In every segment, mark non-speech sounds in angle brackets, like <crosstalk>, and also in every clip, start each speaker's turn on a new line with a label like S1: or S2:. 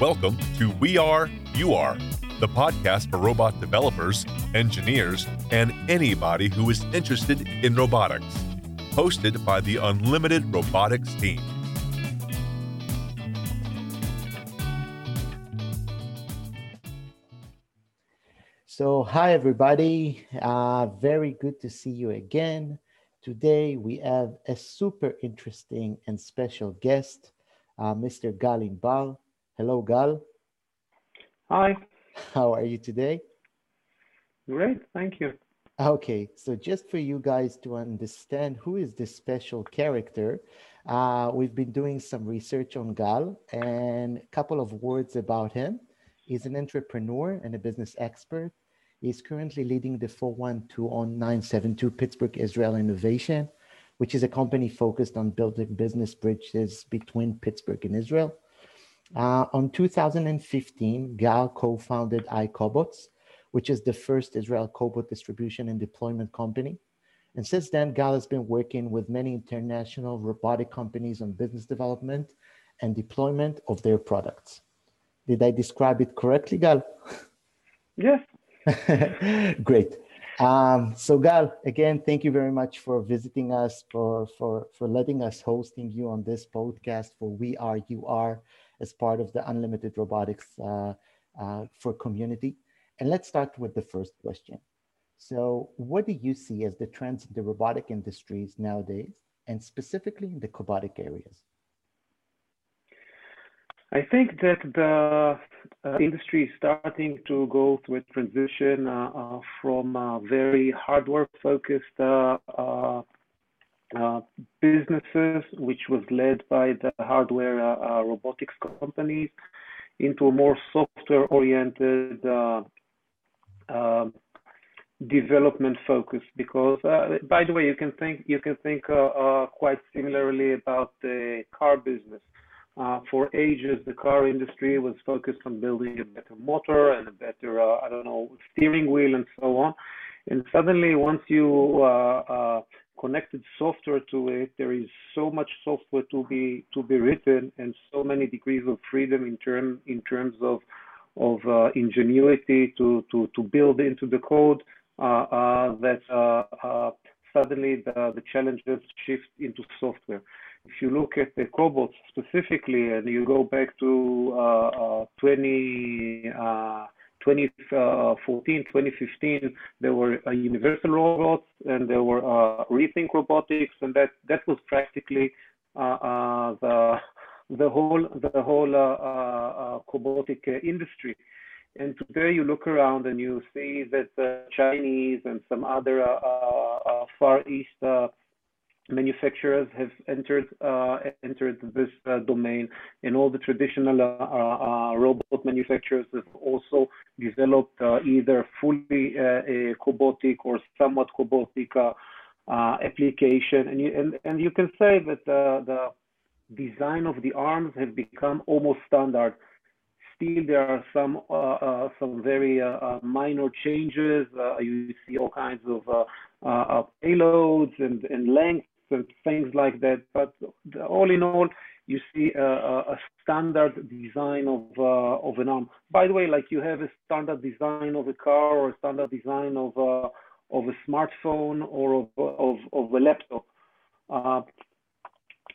S1: Welcome to We Are, You Are, the podcast for robot developers, engineers, and anybody who is interested in robotics. Hosted by the Unlimited Robotics team.
S2: So, hi everybody. Uh, very good to see you again. Today we have a super interesting and special guest, uh, Mr. Galin Inbar. Hello, Gal.
S3: Hi.
S2: How are you today?
S3: Great, thank you.
S2: Okay, so just for you guys to understand who is this special character, uh, we've been doing some research on Gal and a couple of words about him. He's an entrepreneur and a business expert. He's currently leading the 412 on 972 Pittsburgh Israel Innovation, which is a company focused on building business bridges between Pittsburgh and Israel. Uh, on 2015, Gal co-founded iCobots, which is the first Israel cobot distribution and deployment company. And since then, Gal has been working with many international robotic companies on business development and deployment of their products. Did I describe it correctly, Gal? <laughs>
S3: Yes. <laughs>
S2: Great. Um, so Gal, again, thank you very much for visiting us, for, for, for letting us hosting you on this podcast for We Are, You Are as part of the Unlimited Robotics uh, uh, for community. And let's start with the first question. So what do you see as the trends in the robotic industries nowadays, and specifically in the cobotic areas?
S3: I think that the uh, industry is starting to go through a transition uh, uh, from very hardware focused uh, uh, uh, businesses, which was led by the hardware uh, uh, robotics companies, into a more software-oriented um, development focus. Because, by the way, you can think you can think quite similarly about the car business. Uh, for ages, the car industry was focused on building a better motor and a better, uh, I don't know, steering wheel and so on. And suddenly, once you uh, connected software to it, there is so much software to be to be written and so many degrees of freedom in term in terms of of uh, ingenuity to, to to build into the code uh, uh, that uh, uh, suddenly the, the challenges shift into software. If you look at the cobots specifically, and you go back to uh, 20 2014, uh, 2015, there were uh, universal robots and there were uh, rethink robotics, and that that was practically uh, uh the the whole the whole uh, cobotic industry. And today you look around and you see that the Chinese and some other Far East manufacturers have entered uh, entered this uh, domain, and all the traditional uh, uh robot manufacturers have also developed uh, either fully uh, cobotic or somewhat cobotic application. And you and, and you can say that the design of the arms have become almost standard. Still, there are some some very minor changes. you see all kinds of payloads and, and lengths things like that. But all in all, you see a, a standard design of uh, of an arm. By the way, like you have a standard design of a car or a standard design of a, uh, of a smartphone or of of, of a laptop. Uh,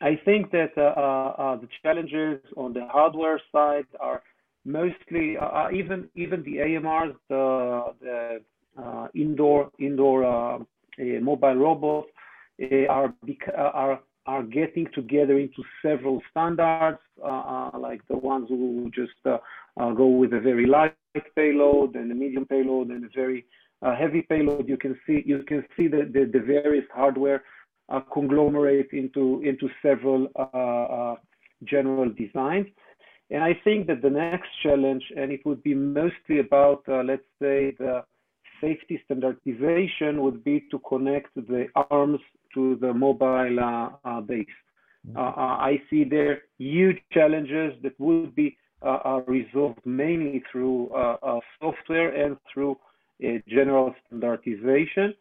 S3: I think that uh, uh, uh the challenges on the hardware side are mostly even even the AMRs, the, the indoor indoor mobile robots Uh, are uh, are are getting together into several standards, uh, uh like the ones who just uh, go with a very light payload and a medium payload and a very heavy payload. You can see you can see the, the, the various hardware conglomerate into into several general designs. And I think that the next challenge, and it would be mostly about, uh, let's say, the safety standardization, would be to connect the arms to the mobile uh, uh, base. Mm-hmm. Uh, uh, I see there huge challenges that would be uh, uh, resolved mainly through software and through general standardization.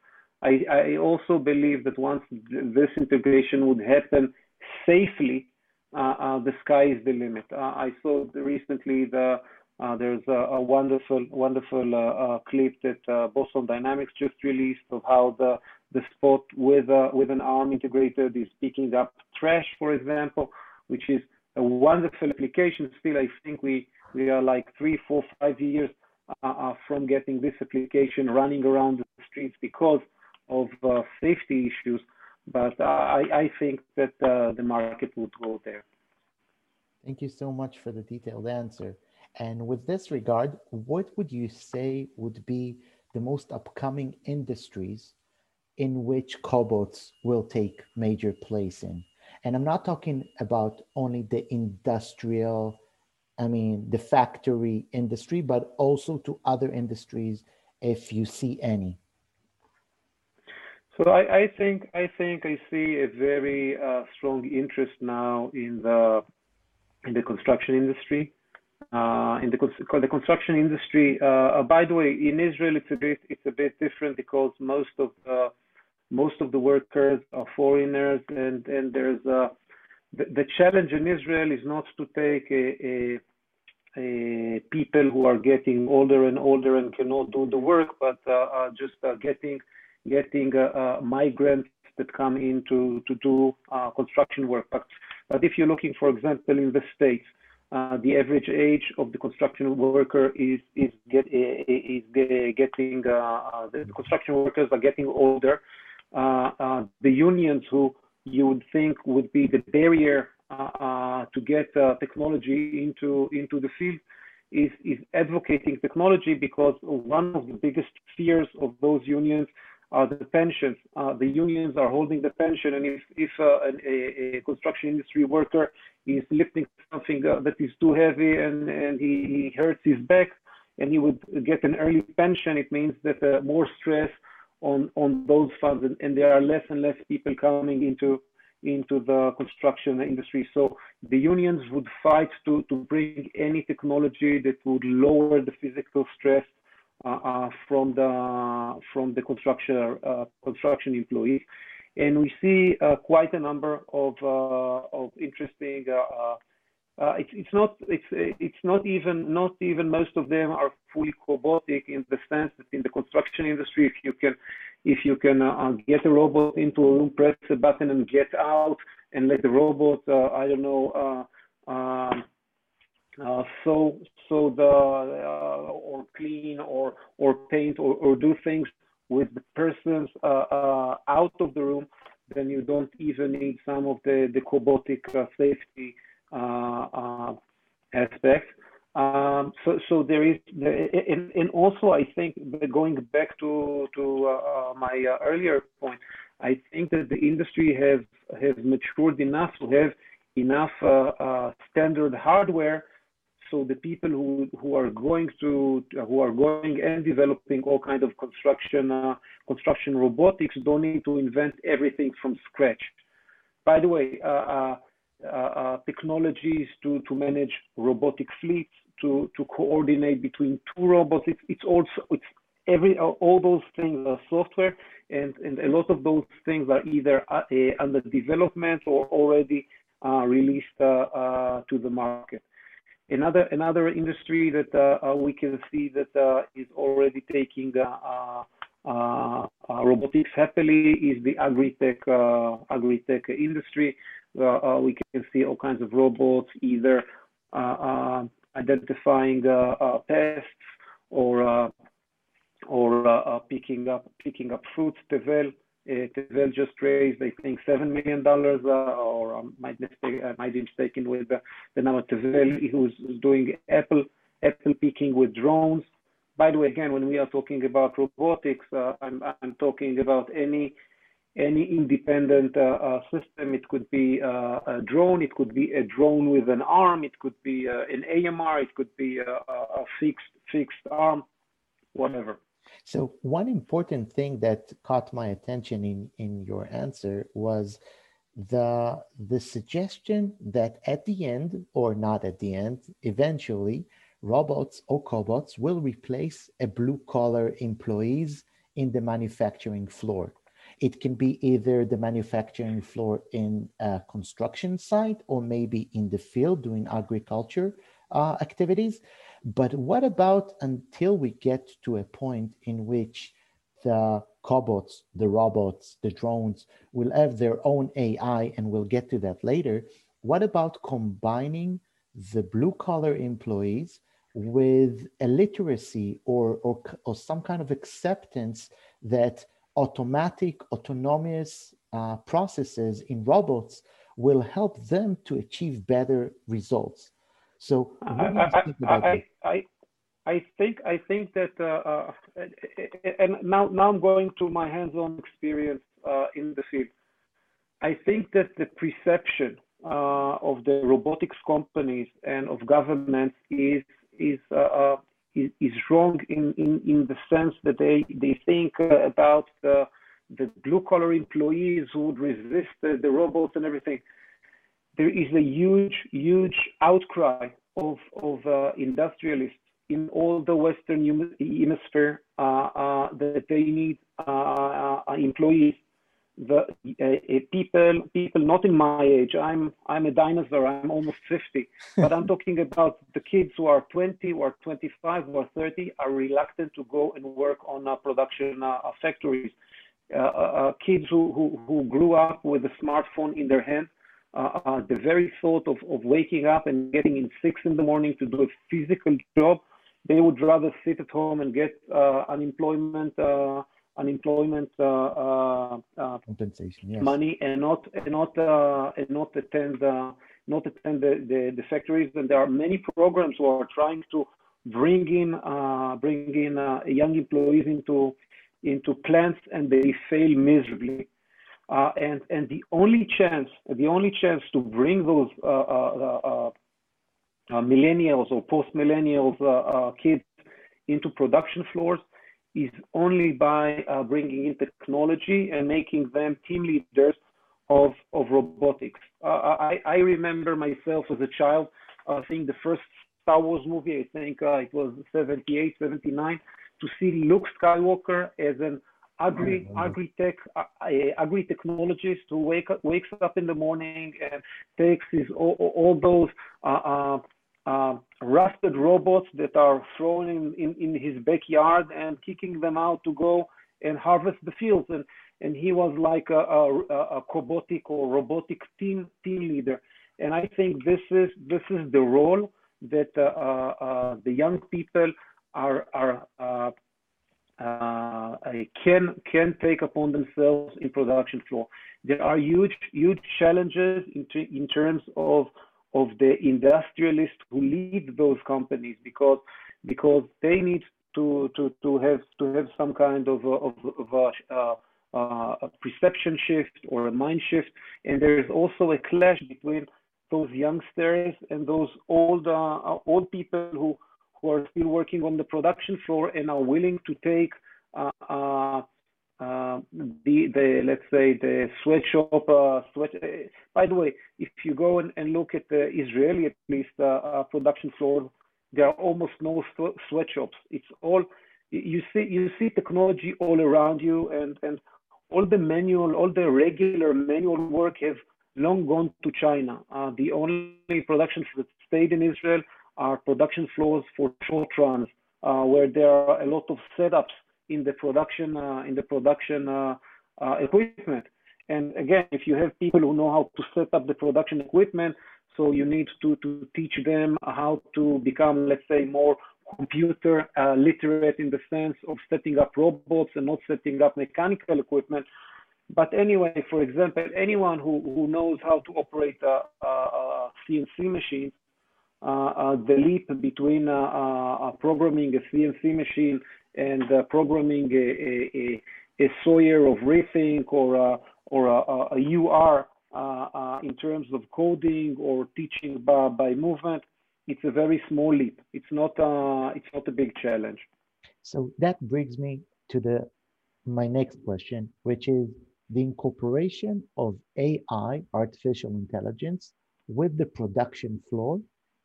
S3: I, I, also believe that once this integration would happen safely, the sky is the limit. I saw recently the uh, there's a, a, wonderful, wonderful clip that Boston Dynamics just released of how the the spot with uh, with an arm integrated is picking up trash, for example, which is a wonderful application. Still, I think we we are like three, four, five years uh, uh, from getting this application running around the streets because of safety issues. But I, I think that the market would go there.
S2: Thank you so much for the detailed answer. And with this regard, what would you say would be the most upcoming industries in which cobots will take major place in? And I'm not talking about only the industrial, I mean, the factory industry, but also to other industries if you see any.
S3: So I, I think I think I see a very uh, strong interest now in the in the construction industry uh, in the, the construction industry. Uh, uh, by the way, in Israel, it's a bit it's a bit different because most of the most of the workers are foreigners, and and there's a the, challenge in Israel is not to take a, a, people who are getting older and older and cannot do the work, but uh, uh, just uh, getting getting migrants that come in to to do construction work. But, but if you're looking, for example, in the states, uh, the average age of the construction worker is is get is getting uh, the construction workers are getting older. Uh, the unions who you would think would be the barrier to get technology into into the field is is advocating technology because one of the biggest fears of those unions are the pensions. Uh, the unions are holding the pension, and if, if uh, a, a, construction industry worker is lifting something uh, that is too heavy and, and he, he, hurts his back and he would get an early pension, it means that uh, more stress on, those funds, and, there are less and less people coming into into the construction industry. So the unions would fight to, bring any technology that would lower the physical stress uh, uh, from the from the construction uh, construction employees, and we see quite a number of of interesting. it's it's not it's it's not even not even most of them are fully robotic in the sense that in the construction industry, if you can if you can uh, get a robot into a room, press a button and get out, and let the robot, uh, I don't know, uh, um, uh, so so the uh, or clean or or paint or, or do things with the persons uh, out of the room, then you don't even need some of the the cobotic safety aspects. Um, so, so there is, and, and also I think going back to to uh, my uh, earlier point, I think that the industry has has matured enough to have enough uh, standard hardware so the people who, who are going to who are going and developing all kind of construction uh, construction robotics don't need to invent everything from scratch. By the way, uh, uh, uh technologies to, manage robotic fleets, to, coordinate between two robots, it's, all those things are software, and, a lot of those things are either uh, under development or already uh, released to the market. Another industry that uh, uh, we can see that uh, is already taking robotics happily is the agri-tech industry. Uh, uh, we can see all kinds of robots either uh, identifying pests or or picking up picking up fruits. Tevel just raised, I think, $7 million, uh, or I might, mistake, I might be mistaken with the, number Tevel, who's doing Apple, Apple picking with drones. By the way, again, when we are talking about robotics, uh, I'm, I'm talking about any any independent uh, uh, system. It could be uh, a drone, it could be a drone with an arm, it could be an AMR, it could be a, fixed arm, whatever.
S2: So one important thing that caught my attention in, in your answer was the the suggestion that at the end or not at the end eventually robots or cobots will replace a blue collar employees in the manufacturing floor it can be either the manufacturing floor in a construction site or maybe in the field doing agriculture uh, activities. But what about until we get to a point in which the cobots, the robots, the drones will have their own AI, and we'll get to that later. What about combining the blue collar employees with a literacy or, or, or some kind of acceptance that automatic, autonomous uh, processes in robots will help them to achieve better results? So,
S3: I, I, I, I think I think that, uh, uh, and now now I'm going to my hands-on experience uh, in the field. I think that the perception uh, of the robotics companies and of governments is is uh, is, is, wrong in, in, in the sense that they they think about the the blue collar employees who would resist the, the robots and everything. There is a huge huge outcry of of industrialists in all the Western Hemisphere uh, uh, that they need uh, employees. The people, people not in my age. I'm I'm a dinosaur. I'm almost 50, <laughs> but I'm talking about the kids who are 20 or 25 or 30 are reluctant to go and work on production factories. kids who, who who grew up with a smartphone in their hand uh, uh, the very thought of, of waking up and getting in six in the morning to do a physical job they would rather sit at home and get uh, unemployment uh, unemployment uh,
S2: compensation yes.
S3: money and not and not and not attend not attend the, the, the, factories. And there are many programs who are trying to bring in bring in young employees into into plants and they fail miserably. Uh, and and the only chance the only chance to bring those uh, uh, uh, millennials or post-millennials uh, uh, kids into production floors is only by bringing in technology and making them team leaders of, of robotics. I, I remember myself as a child seeing the first Star Wars movie, I think it was 78, 79, to see Luke Skywalker as an agri agri tech uh, agri technologist who wake up, wakes up in the morning and takes his all, all those uh, uh, uh, rusted robots that are thrown in, in, in his backyard and kicking them out to go and harvest the fields. And, and he was like a, a, a robotic or robotic team, team leader. And I think this is, this is the role that uh, uh, uh the young people are, are uh, uh, can can take upon themselves in production floor. There are huge huge challenges in, in terms of of the industrialists who lead those companies because because they need to to to have to have some kind of a, of, of a, uh, uh, a perception shift or a mind shift, and there is also a clash between those youngsters and those old uh, old people who who are still working on the production floor and are willing to take uh, uh, uh, the the let's say the sweatshop uh, sweat. Uh, by the way, if you go and, and look at the Israeli at least uh, production floors, there are almost no sweatshops. It's all you see. You see technology all around you, and and all the manual, all the regular manual work have long gone to China. Uh, the only productions that stayed in Israel are production floors for short runs, uh, where there are a lot of setups in the production uh, in the production uh, uh, equipment. And again, if you have people who know how to set up the production equipment, so you need to, to teach them how to become, let's say, more computer uh, literate in the sense of setting up robots and not setting up mechanical equipment. But anyway, for example, anyone who, who knows how to operate a, a, CNC machine, uh, uh, the leap between programming a CNC machine and uh, programming a, a, a, Sawyer of Rethink or a, or a, a UR uh, uh, in terms of coding or teaching by, by movement, it's a very small leap. It's not uh, it's not a big challenge.
S2: So that brings me to the my next question, which is the incorporation of AI, artificial intelligence, with the production floor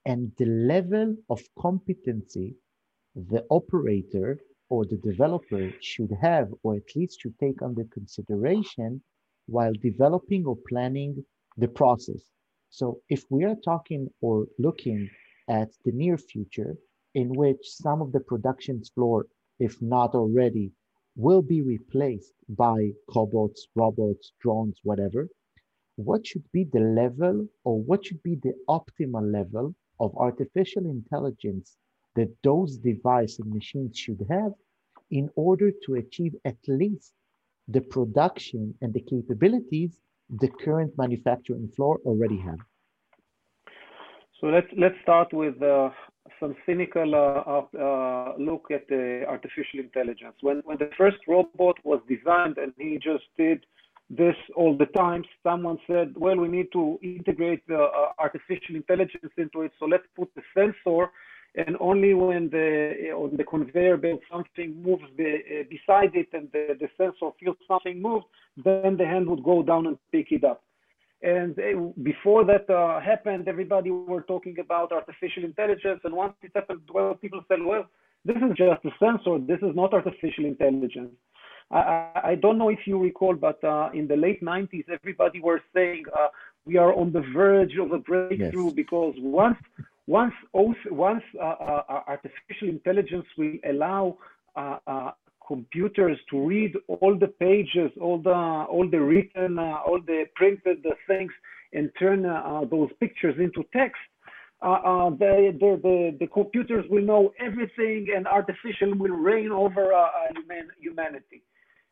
S2: and the level of competency the operator or the developer should have, or at least should take under consideration while developing or planning the process. So if we are talking or looking at the near future in which some of the production floor, if not already, will be replaced by cobots, robots, drones, whatever, what should be the level or what should be the optimal level of artificial intelligence that those devices and machines should have in order to achieve at least the production and the capabilities the current manufacturing floor already have.
S3: So let's let's start with uh, some cynical uh, uh, look at the artificial intelligence. When when the first robot was designed and he just did this all the time, someone said, "Well, we need to integrate uh, artificial intelligence into it, so let's put the sensor." And only when the on the conveyor belt something moves the, beside it and the, the sensor feels something move, then the hand would go down and pick it up. And before that uh, happened, everybody were talking about artificial intelligence. And once it happened, well, people said, well, this is just a sensor. This is not artificial intelligence. I, I don't know if you recall, but uh, in the late 90s, everybody were saying uh, we are on the verge of a breakthrough yes. because once once once uh, uh, artificial intelligence will allow uh, computers to read all the pages, all the all the written, uh, all the printed things, and turn uh, those pictures into text. Uh, the, the, the, the, computers will know everything, and artificial will reign over human, humanity.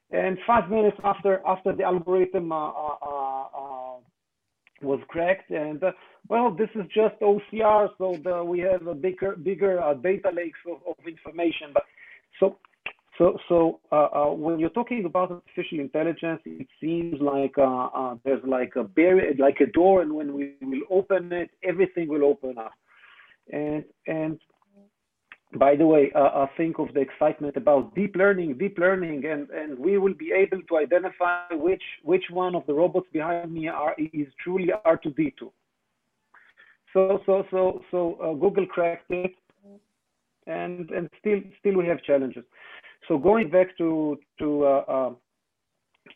S3: And five minutes after after the algorithm was cracked, and well, this is just OCR, so the, we have a bigger bigger data lakes of, of information. But so so, so uh, uh, when you're talking about artificial intelligence, it seems like uh, uh there's like a barrier, like a door, and when we will open it, everything will open up. And and by the way, uh, uh, think of the excitement about deep learning, deep learning, and and we will be able to identify which which one of the robots behind me are is truly R2D2. So so so so Google cracked it, and and still still we have challenges. So going back to to uh, uh,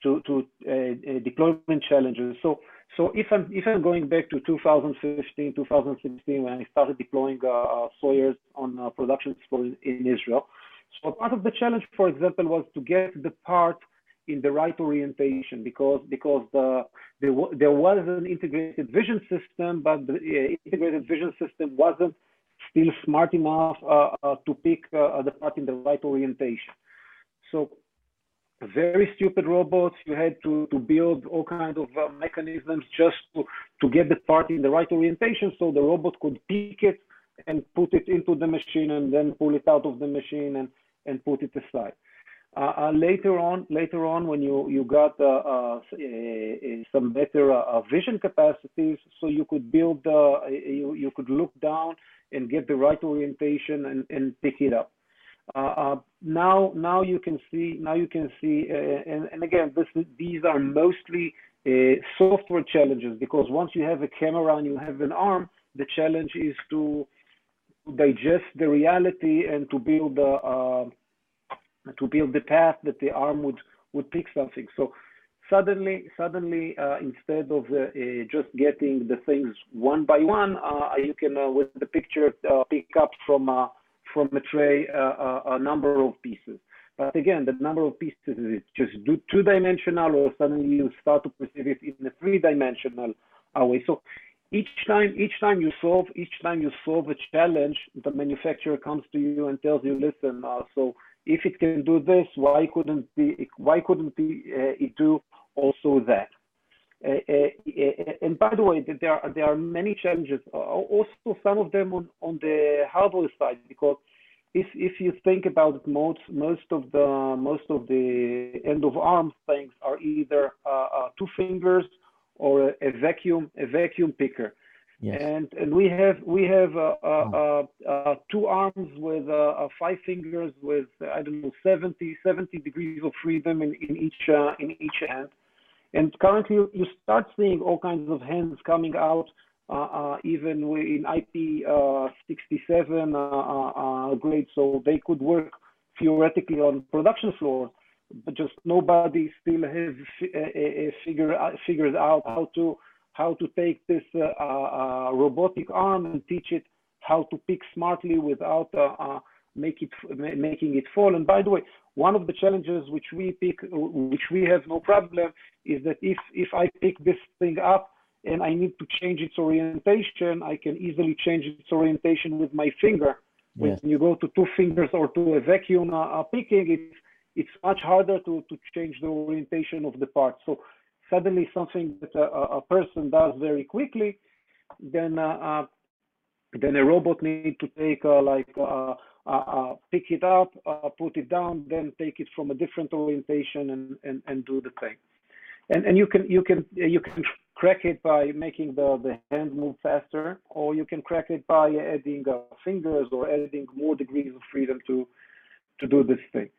S3: to, to uh, deployment challenges. So so if I'm if I'm going back to 2015, 2016 when I started deploying uh, Sawyers on uh, production floor in, in Israel. So part of the challenge, for example, was to get the part in the right orientation because because the, the there was an integrated vision system, but the uh, integrated vision system wasn't still smart enough uh, uh, to pick uh, the part in the right orientation. So very stupid robots. You had to, to build all kinds of uh, mechanisms just to, to get the part in the right orientation so the robot could pick it and put it into the machine and then pull it out of the machine and, and put it aside. Uh, uh, later on, later on, when you you got uh, uh, some better uh, vision capacities, so you could build, you you could look down and get the right orientation and, and pick it up. Uh, uh, now, now you can see, now you can see, uh, and, and again, this, these are mostly software challenges because once you have a camera and you have an arm, the challenge is to digest the reality and to build uh, to build the path that the arm would would pick something. So suddenly, suddenly, uh, instead of uh, just getting the things one by one, you can with the picture pick up from from a tray uh, a number of pieces. But again, the number of pieces is just two-dimensional, or suddenly you start to perceive it in a three-dimensional uh, way. So each time, each time you solve, each time you solve a challenge, the manufacturer comes to you and tells you, "Listen, uh, so if it can do this, why couldn't why couldn't uh, it do also that?" Uh, uh, and by the way, there are there are many challenges. Also, some of them on, on the hardware side, because if if you think about it, most most of the most of the end of arm things are either uh, uh, two fingers or a, a, vacuum a vacuum picker. Yes. And and we have we have uh, oh. two arms with five fingers with I don't know 70 70 degrees of freedom in, in each in each hand and currently, you start seeing all kinds of hands coming out, uh, uh, even in IP uh, 67 uh, uh, uh, grade, so they could work theoretically on production floor, but just nobody still has uh, figure figured out how to how to take this uh, uh, robotic arm and teach it how to pick smartly without uh, make it making it fall. And by the way, one of the challenges which we pick, which we have no problem, is that if if I pick this thing up and I need to change its orientation, I can easily change its orientation with my finger. Yes. When you go to two fingers or to a vacuum uh, picking, it's it's much harder to to change the orientation of the part. So suddenly something that a, a person does very quickly, then uh, uh, then a robot need to take uh, like uh, uh, uh, pick it up, uh, put it down, then take it from a different orientation and, and, and do the thing. And, and you can you can you can crack it by making the, the hand move faster, or you can crack it by adding fingers or adding more degrees of freedom to to do this thing.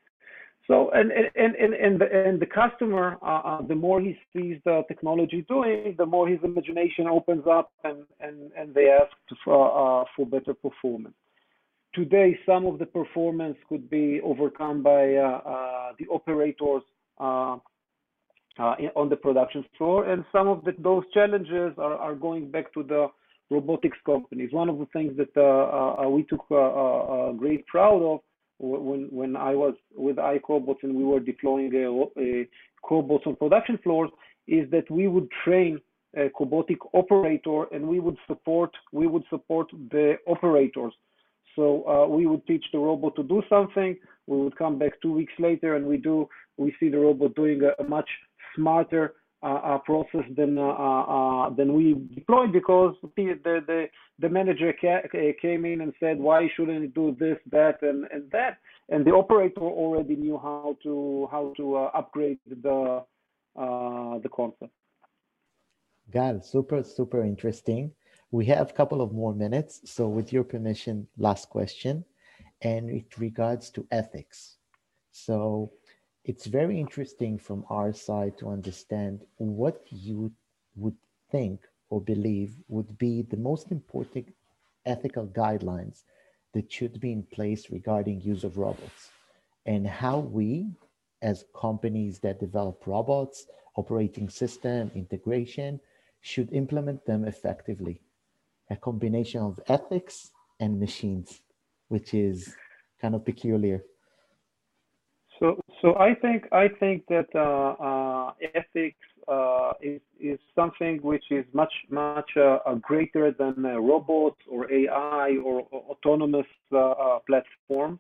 S3: So and and and and the, and the customer, uh, uh, the more he sees the technology doing, the more his imagination opens up, and and and they ask for uh, for better performance today some of the performance could be overcome by uh, uh, the operators uh, on the production floor, and some of the, those challenges are, are, going back to the robotics companies. One of the things that we took great proud of when when I was with iCobots and we were deploying a, a cobots on production floors is that we would train a cobotic operator and we would support we would support the operators so uh, we would teach the robot to do something. We would come back two weeks later, and we do we see the robot doing a, a much smarter uh, uh process than uh, uh, than we deployed because the the the manager ca came in and said why shouldn't it do this that and and that and the operator already knew how to how to upgrade the the concept.
S2: Gal, super super interesting. We have a couple of more minutes. So with your permission, last question. And it regards to ethics. So it's very interesting from our side to understand what you would think or believe would be the most important ethical guidelines that should be in place regarding use of robots and how we as companies that develop robots operating system integration should implement them effectively a combination of ethics and machines, which is kind of peculiar.
S3: So, so I think I think that uh, uh, ethics uh, is is something which is much much uh, greater than a robot or AI or, or autonomous uh, uh, platform.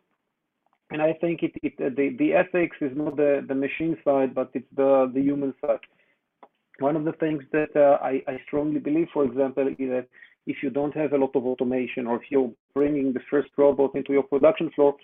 S3: And I think it, it the, the ethics is not the, the machine side, but it's the, the human side. One of the things that I, I strongly believe, for example, is that if you don't have a lot of automation or if you're bringing the first robot into your production floor,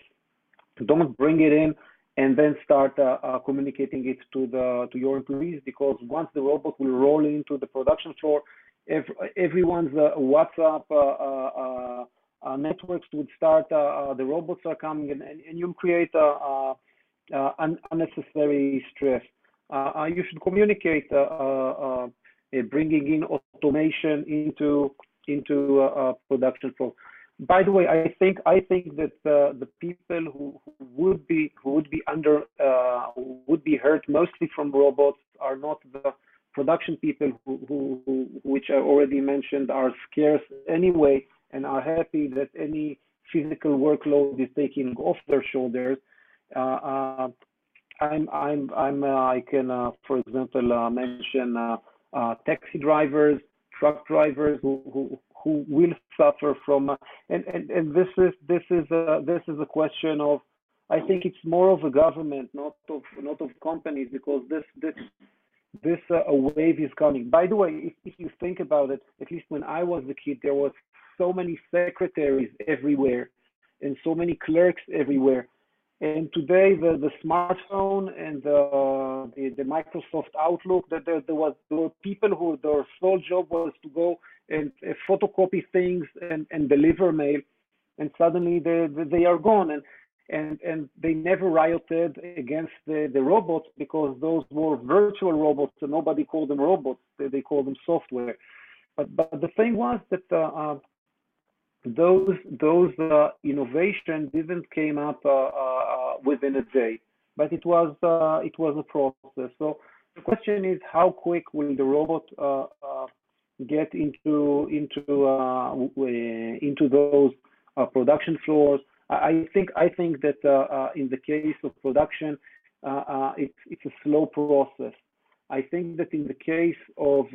S3: don't bring it in and then start uh, uh, communicating it to the to your employees because once the robot will roll into the production floor, every, everyone's uh, WhatsApp uh, uh, uh, networks would start. the robots are coming and, and, and you create un unnecessary stress. you should communicate bringing in automation into into uh, production flow. By the way, I think I think that uh, the people who, would be who would be under uh, would be hurt mostly from robots are not the production people who, who, which I already mentioned are scarce anyway and are happy that any physical workload is taking off their shoulders. Uh, uh, I'm I'm I'm uh, I can for example mention taxi drivers truck drivers who who, who will suffer from uh, and, and and this is this is a, this is a question of I think it's more of a government, not of not of companies, because this this this uh, wave is coming. By the way, if, if you think about it, at least when I was a kid, there was so many secretaries everywhere, and so many clerks everywhere. And today, the, the smartphone and the, the, the Microsoft Outlook, that there, there was there were people who their sole job was to go and uh, photocopy things and, and deliver mail, and suddenly they they are gone. And and and they never rioted against the, the robots because those were virtual robots, and nobody called them robots. They, they called them software. But but the thing was that uh, uh, those those uh, innovation didn't came up uh, uh, within a day, but it was uh, it was a process. So the question is, how quick will the robot uh, uh, get into into into those production floors? I think I think that in the case of production, it's it's a slow process. I think that in the case of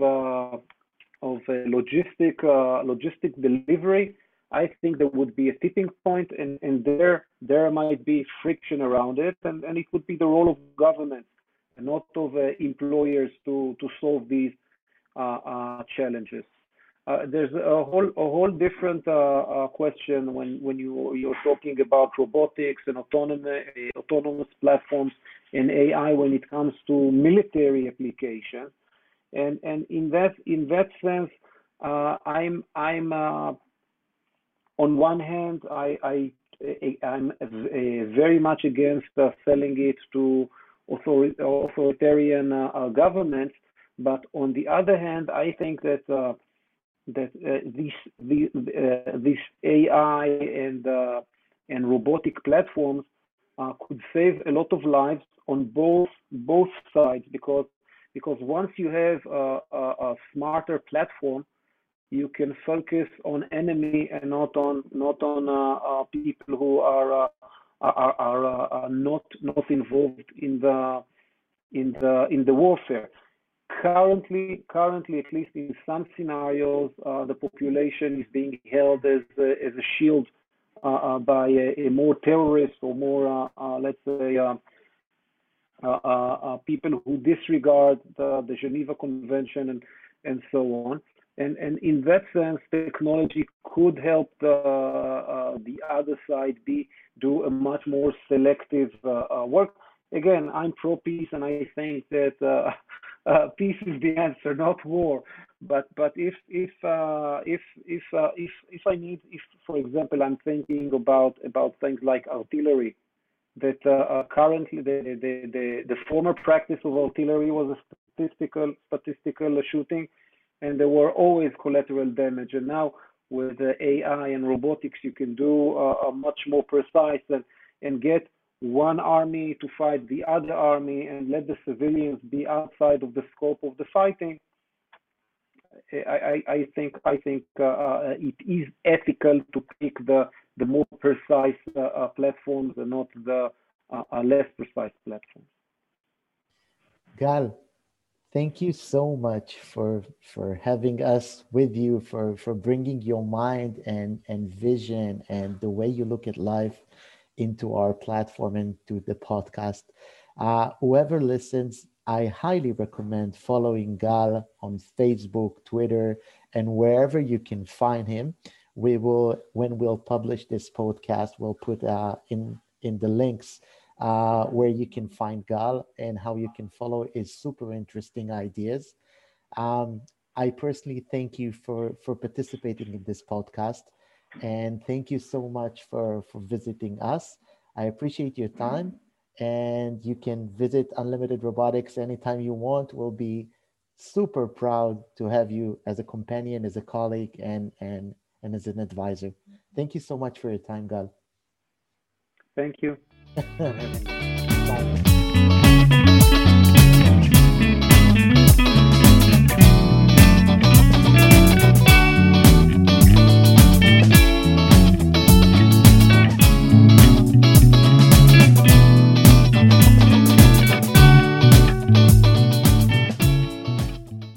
S3: of logistic logistic delivery, I think there would be a tipping point and, and there there might be friction around it and, and it would be the role of government and not of uh, employers to, to solve these uh, uh, challenges. Uh, there's a whole a whole different uh, uh, question when when you you're talking about robotics and autonomous autonomous platforms and AI when it comes to military applications, and and in that in that sense, I'm I'm on one hand, I, I I'm very much against uh, selling it to authoritarian uh, governments, but on the other hand, I think that uh, that uh, these the, uh, these AI and uh, and robotic platforms could save a lot of lives on both both sides because because once you have a, a, a smarter platform you can focus on enemy and not on not on uh, uh, people who are uh, are, are, are not not involved in the in the in the warfare. Currently, currently, at least in some scenarios, the population is being held as a, as a shield uh, by a, a, more terrorist or more, uh, uh, let's say, people who disregard the, the Geneva Convention and, and so on. And, and in that sense, technology could help the, uh, the other side be do a much more selective uh, uh work. Again, I'm pro peace, and I think that uh, <laughs> uh, peace is the answer, not war. But but if if if if if if I need, if for example, I'm thinking about about things like artillery, that uh, currently the, the, the, the, former practice of artillery was a statistical statistical shooting and there were always collateral damage. And now with AI and robotics, you can do uh, much more precise and, and get one army to fight the other army and let the civilians be outside of the scope of the fighting. I, I, I think I think uh, uh, it is ethical to pick the the more precise uh, uh platforms and not the uh, uh, less precise platforms.
S2: Gal, thank you so much for for having us with you for for bringing your mind and and vision and the way you look at life into our platform and to the podcast. Uh, whoever listens i highly recommend following gal on facebook twitter and wherever you can find him. We will when we'll publish this podcast we'll put uh, in in the links uh, where you can find Gal and how you can follow is super interesting ideas. Um, I personally thank you for for participating in this podcast, and thank you so much for for visiting us. I appreciate your time, and you can visit Unlimited Robotics anytime you want. We'll be super proud to have you as a companion, as a colleague, and and and as an advisor. Thank you so much for your time, Gal.
S3: Thank you. 哈哈。